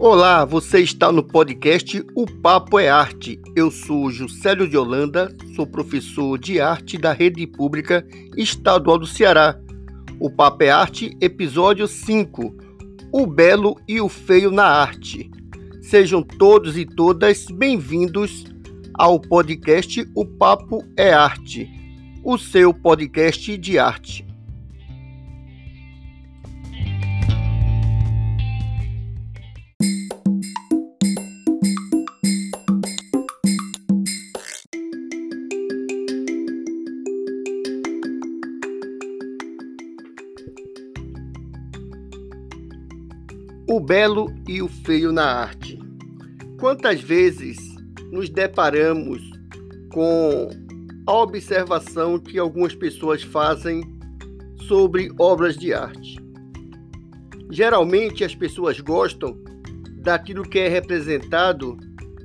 Olá, você está no podcast O Papo é Arte. Eu sou Juscelio de Holanda, sou professor de arte da Rede Pública Estadual do Ceará. O Papo é Arte, episódio 5: O Belo e o Feio na Arte. Sejam todos e todas bem-vindos ao podcast O Papo é Arte, o seu podcast de arte. Belo e o feio na arte. Quantas vezes nos deparamos com a observação que algumas pessoas fazem sobre obras de arte? Geralmente as pessoas gostam daquilo que é representado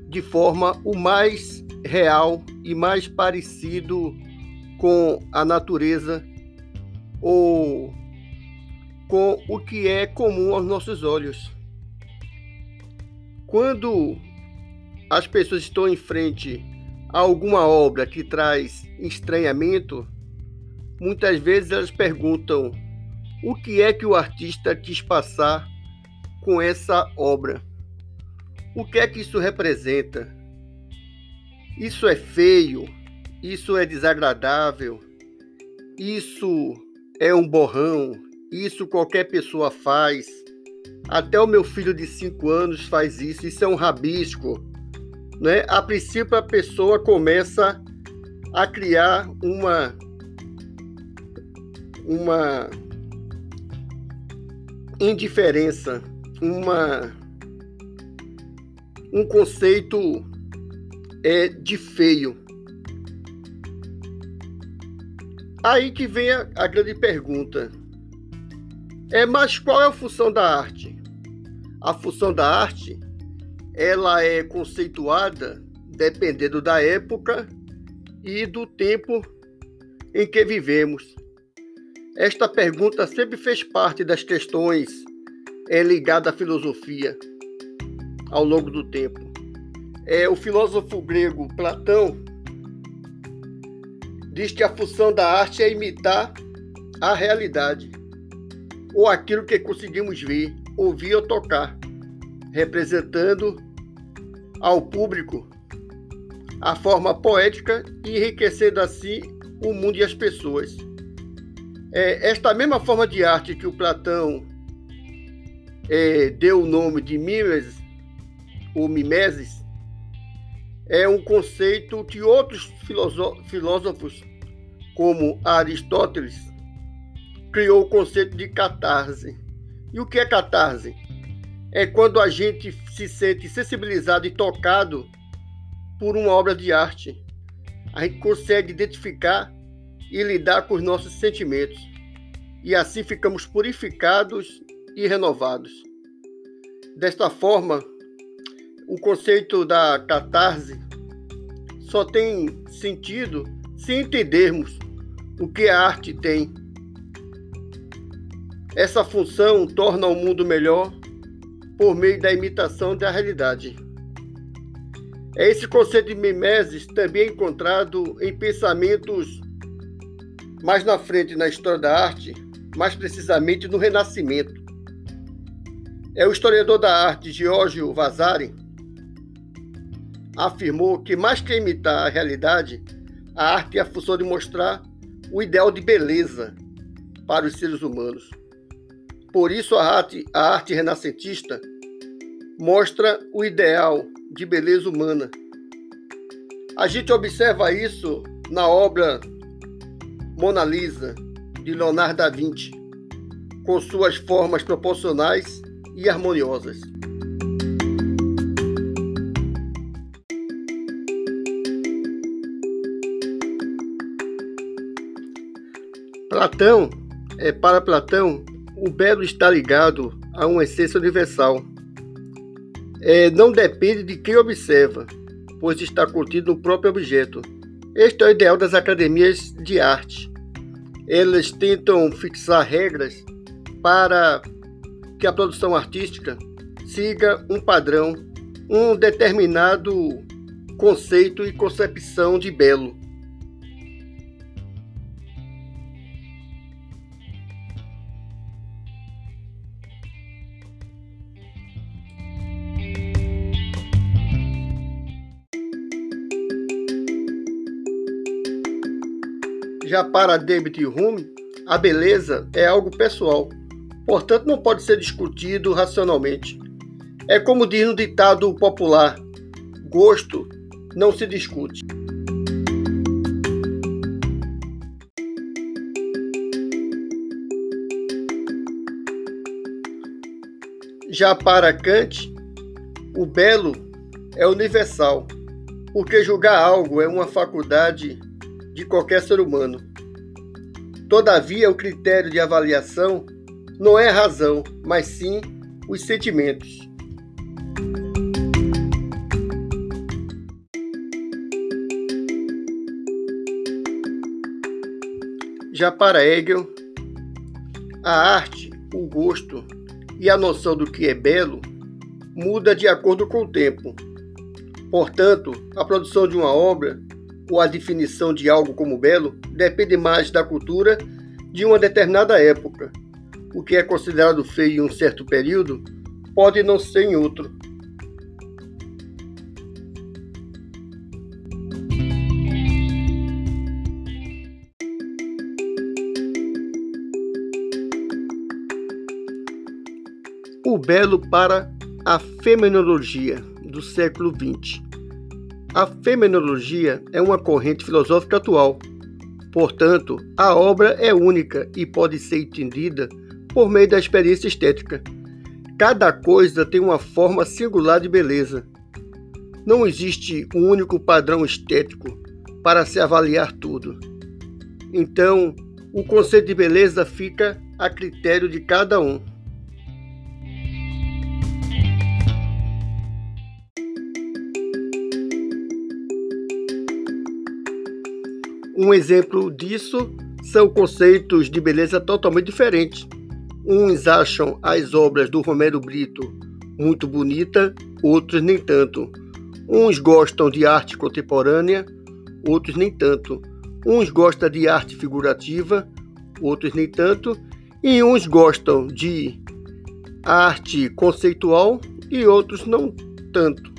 de forma o mais real e mais parecido com a natureza ou com o que é comum aos nossos olhos. Quando as pessoas estão em frente a alguma obra que traz estranhamento, muitas vezes elas perguntam o que é que o artista quis passar com essa obra. O que é que isso representa? Isso é feio? Isso é desagradável? Isso é um borrão? Isso qualquer pessoa faz. Até o meu filho de 5 anos faz isso. Isso é um rabisco. Né? A princípio, a pessoa começa a criar uma, uma indiferença, uma, um conceito é, de feio. Aí que vem a, a grande pergunta é, mas qual é a função da arte? A função da arte, ela é conceituada dependendo da época e do tempo em que vivemos. Esta pergunta sempre fez parte das questões é, ligadas à filosofia ao longo do tempo. É, o filósofo grego Platão diz que a função da arte é imitar a realidade ou aquilo que conseguimos ver, ouvir ou tocar, representando ao público a forma poética e enriquecendo assim o mundo e as pessoas. É, esta mesma forma de arte que o Platão é, deu o nome de mimes, ou mimeses, é um conceito que outros filósofos, como Aristóteles, criou o conceito de catarse. E o que é catarse? É quando a gente se sente sensibilizado e tocado por uma obra de arte. A gente consegue identificar e lidar com os nossos sentimentos. E assim ficamos purificados e renovados. Desta forma, o conceito da catarse só tem sentido se entendermos o que a arte tem essa função torna o mundo melhor por meio da imitação da realidade. É esse conceito de mimeses também encontrado em pensamentos mais na frente na história da arte, mais precisamente no Renascimento. É o historiador da arte Giorgio Vasari afirmou que mais que imitar a realidade, a arte é a função de mostrar o ideal de beleza para os seres humanos. Por isso, a arte, a arte renascentista mostra o ideal de beleza humana. A gente observa isso na obra Mona Lisa, de Leonardo da Vinci, com suas formas proporcionais e harmoniosas. Platão, é, para Platão, o belo está ligado a uma essência universal. É, não depende de quem observa, pois está contido no próprio objeto. Este é o ideal das academias de arte. Elas tentam fixar regras para que a produção artística siga um padrão, um determinado conceito e concepção de belo. Já para David Hume, a beleza é algo pessoal, portanto não pode ser discutido racionalmente. É como diz no ditado popular: gosto não se discute. Já para Kant, o belo é universal, porque julgar algo é uma faculdade de qualquer ser humano. Todavia, o critério de avaliação não é a razão, mas sim os sentimentos. Já para Hegel, a arte, o gosto e a noção do que é belo muda de acordo com o tempo. Portanto, a produção de uma obra ou a definição de algo como belo depende mais da cultura de uma determinada época. O que é considerado feio em um certo período pode não ser em outro. O belo para a fenomenologia do século XX. A fenomenologia é uma corrente filosófica atual. Portanto, a obra é única e pode ser entendida por meio da experiência estética. Cada coisa tem uma forma singular de beleza. Não existe um único padrão estético para se avaliar tudo. Então, o conceito de beleza fica a critério de cada um. Um exemplo disso são conceitos de beleza totalmente diferentes. Uns acham as obras do Romero Brito muito bonita, outros nem tanto. Uns gostam de arte contemporânea, outros nem tanto. Uns gostam de arte figurativa, outros nem tanto. E uns gostam de arte conceitual e outros não tanto.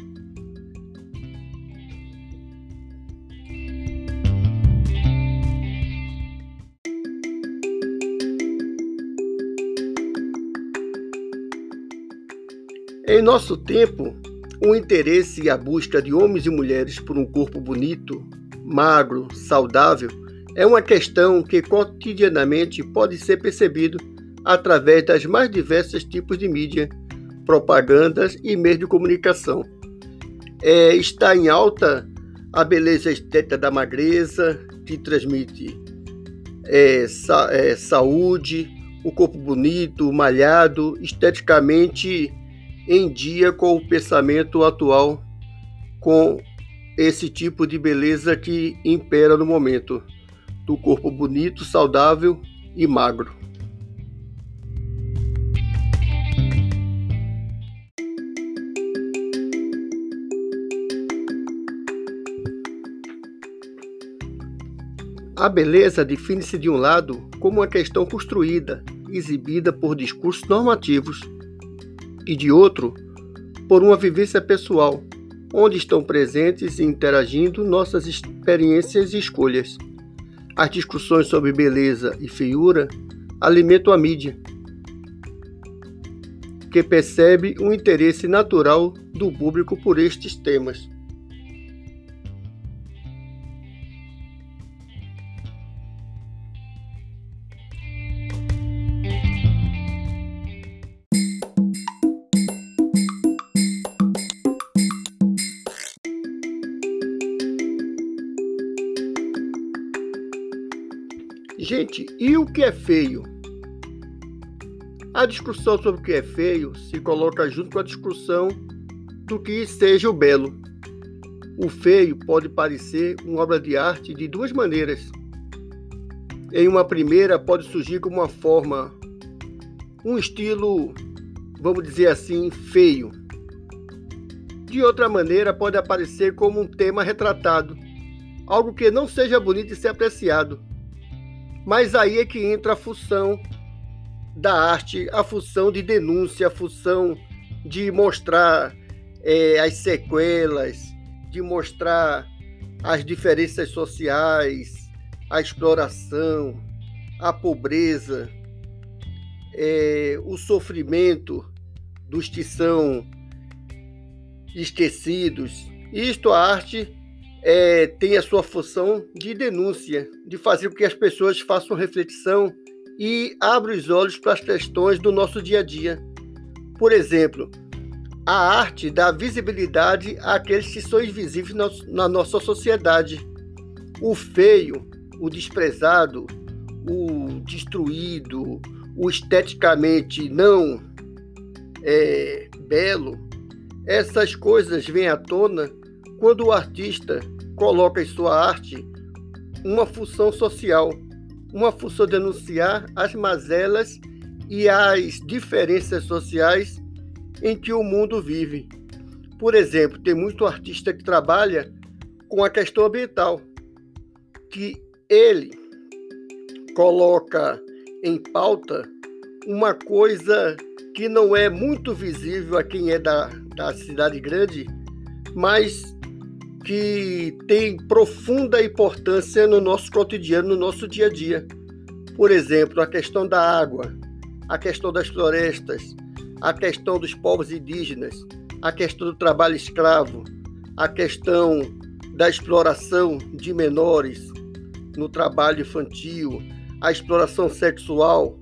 Em nosso tempo, o interesse e a busca de homens e mulheres por um corpo bonito, magro, saudável é uma questão que cotidianamente pode ser percebido através das mais diversos tipos de mídia, propagandas e meios de comunicação. É, está em alta a beleza estética da magreza, que transmite é, sa é, saúde, o corpo bonito, malhado, esteticamente em dia com o pensamento atual, com esse tipo de beleza que impera no momento, do corpo bonito, saudável e magro. A beleza define-se de um lado como uma questão construída, exibida por discursos normativos e de outro por uma vivência pessoal, onde estão presentes e interagindo nossas experiências e escolhas. As discussões sobre beleza e feiura alimentam a mídia, que percebe um interesse natural do público por estes temas. Gente, e o que é feio? A discussão sobre o que é feio se coloca junto com a discussão do que seja o belo. O feio pode parecer uma obra de arte de duas maneiras. Em uma primeira, pode surgir como uma forma, um estilo vamos dizer assim, feio. De outra maneira, pode aparecer como um tema retratado, algo que não seja bonito de ser apreciado. Mas aí é que entra a função da arte, a função de denúncia, a função de mostrar é, as sequelas, de mostrar as diferenças sociais, a exploração, a pobreza, é, o sofrimento dos que são esquecidos. Isto a arte é, tem a sua função de denúncia, de fazer com que as pessoas façam reflexão e abram os olhos para as questões do nosso dia a dia. Por exemplo, a arte dá visibilidade àqueles que são invisíveis na nossa sociedade. O feio, o desprezado, o destruído, o esteticamente não é, belo, essas coisas vêm à tona quando o artista coloca em sua arte uma função social, uma função de denunciar as mazelas e as diferenças sociais em que o mundo vive. Por exemplo, tem muito artista que trabalha com a questão ambiental, que ele coloca em pauta uma coisa que não é muito visível a quem é da, da cidade grande, mas que tem profunda importância no nosso cotidiano, no nosso dia a dia. Por exemplo, a questão da água, a questão das florestas, a questão dos povos indígenas, a questão do trabalho escravo, a questão da exploração de menores no trabalho infantil, a exploração sexual,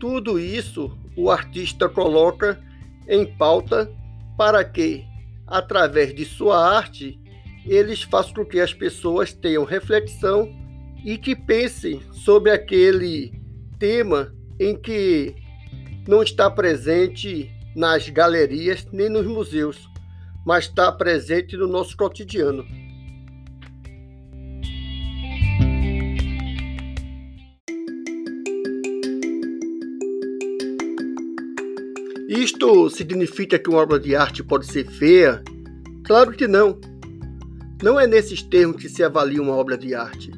tudo isso o artista coloca em pauta para que, através de sua arte, eles façam com que as pessoas tenham reflexão e que pensem sobre aquele tema em que não está presente nas galerias nem nos museus, mas está presente no nosso cotidiano. Isto significa que uma obra de arte pode ser feia? Claro que não. Não é nesses termos que se avalia uma obra de arte.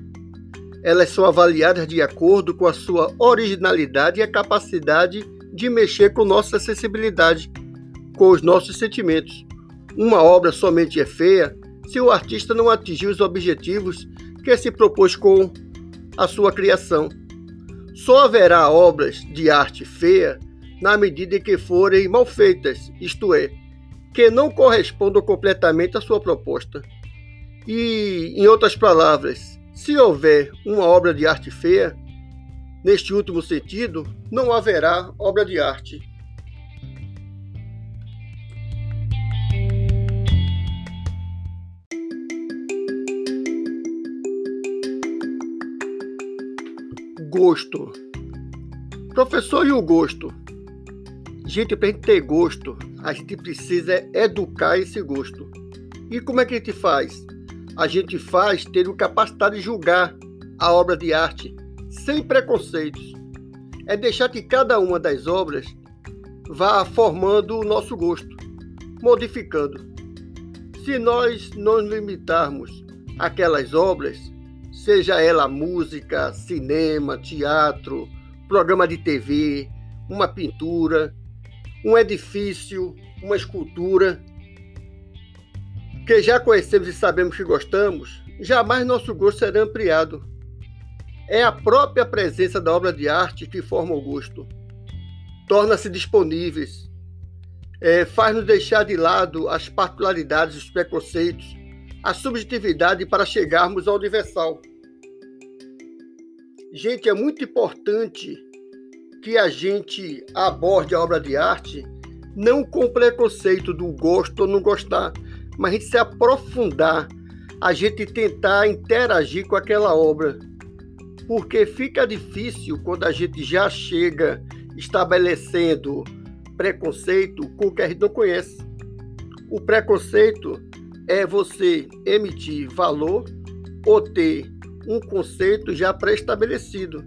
Elas são avaliadas de acordo com a sua originalidade e a capacidade de mexer com nossa sensibilidade, com os nossos sentimentos. Uma obra somente é feia se o artista não atingir os objetivos que se propôs com a sua criação. Só haverá obras de arte feia na medida em que forem mal feitas, isto é, que não correspondam completamente à sua proposta. E, em outras palavras, se houver uma obra de arte feia, neste último sentido, não haverá obra de arte. Gosto. Professor, e o gosto? Gente, para a gente ter gosto, a gente precisa educar esse gosto. E como é que a gente faz? A gente faz tendo capacidade de julgar a obra de arte sem preconceitos. É deixar que cada uma das obras vá formando o nosso gosto, modificando. Se nós não limitarmos aquelas obras, seja ela música, cinema, teatro, programa de TV, uma pintura, um edifício, uma escultura que já conhecemos e sabemos que gostamos, jamais nosso gosto será ampliado. É a própria presença da obra de arte que forma o gosto. Torna-se disponíveis, é, faz-nos deixar de lado as particularidades, os preconceitos, a subjetividade para chegarmos ao universal. Gente, é muito importante que a gente aborde a obra de arte não com preconceito do gosto ou não gostar, mas a gente se aprofundar, a gente tentar interagir com aquela obra. Porque fica difícil quando a gente já chega estabelecendo preconceito com o que a gente não conhece. O preconceito é você emitir valor ou ter um conceito já pré-estabelecido.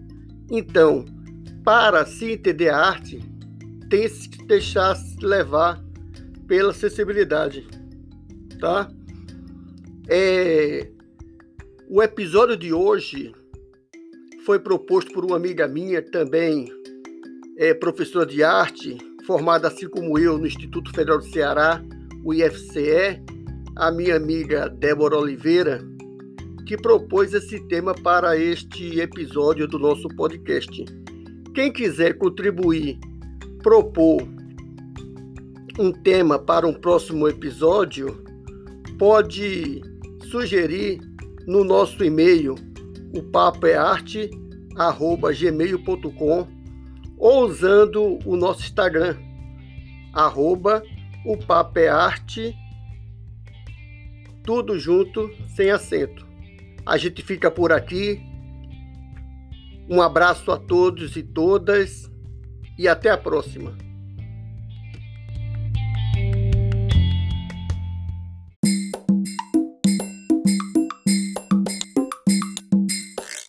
Então, para se entender a arte, tem que deixar se levar pela sensibilidade, tá? É, o episódio de hoje foi proposto por uma amiga minha, também é, professora de arte, formada assim como eu no Instituto Federal do Ceará, o IFCE, a minha amiga Débora Oliveira, que propôs esse tema para este episódio do nosso podcast. Quem quiser contribuir, propor um tema para um próximo episódio, pode sugerir no nosso e-mail, o papo é arte, arroba gmail.com, ou usando o nosso Instagram, arroba o papo é arte, tudo junto, sem acento. A gente fica por aqui. Um abraço a todos e todas e até a próxima.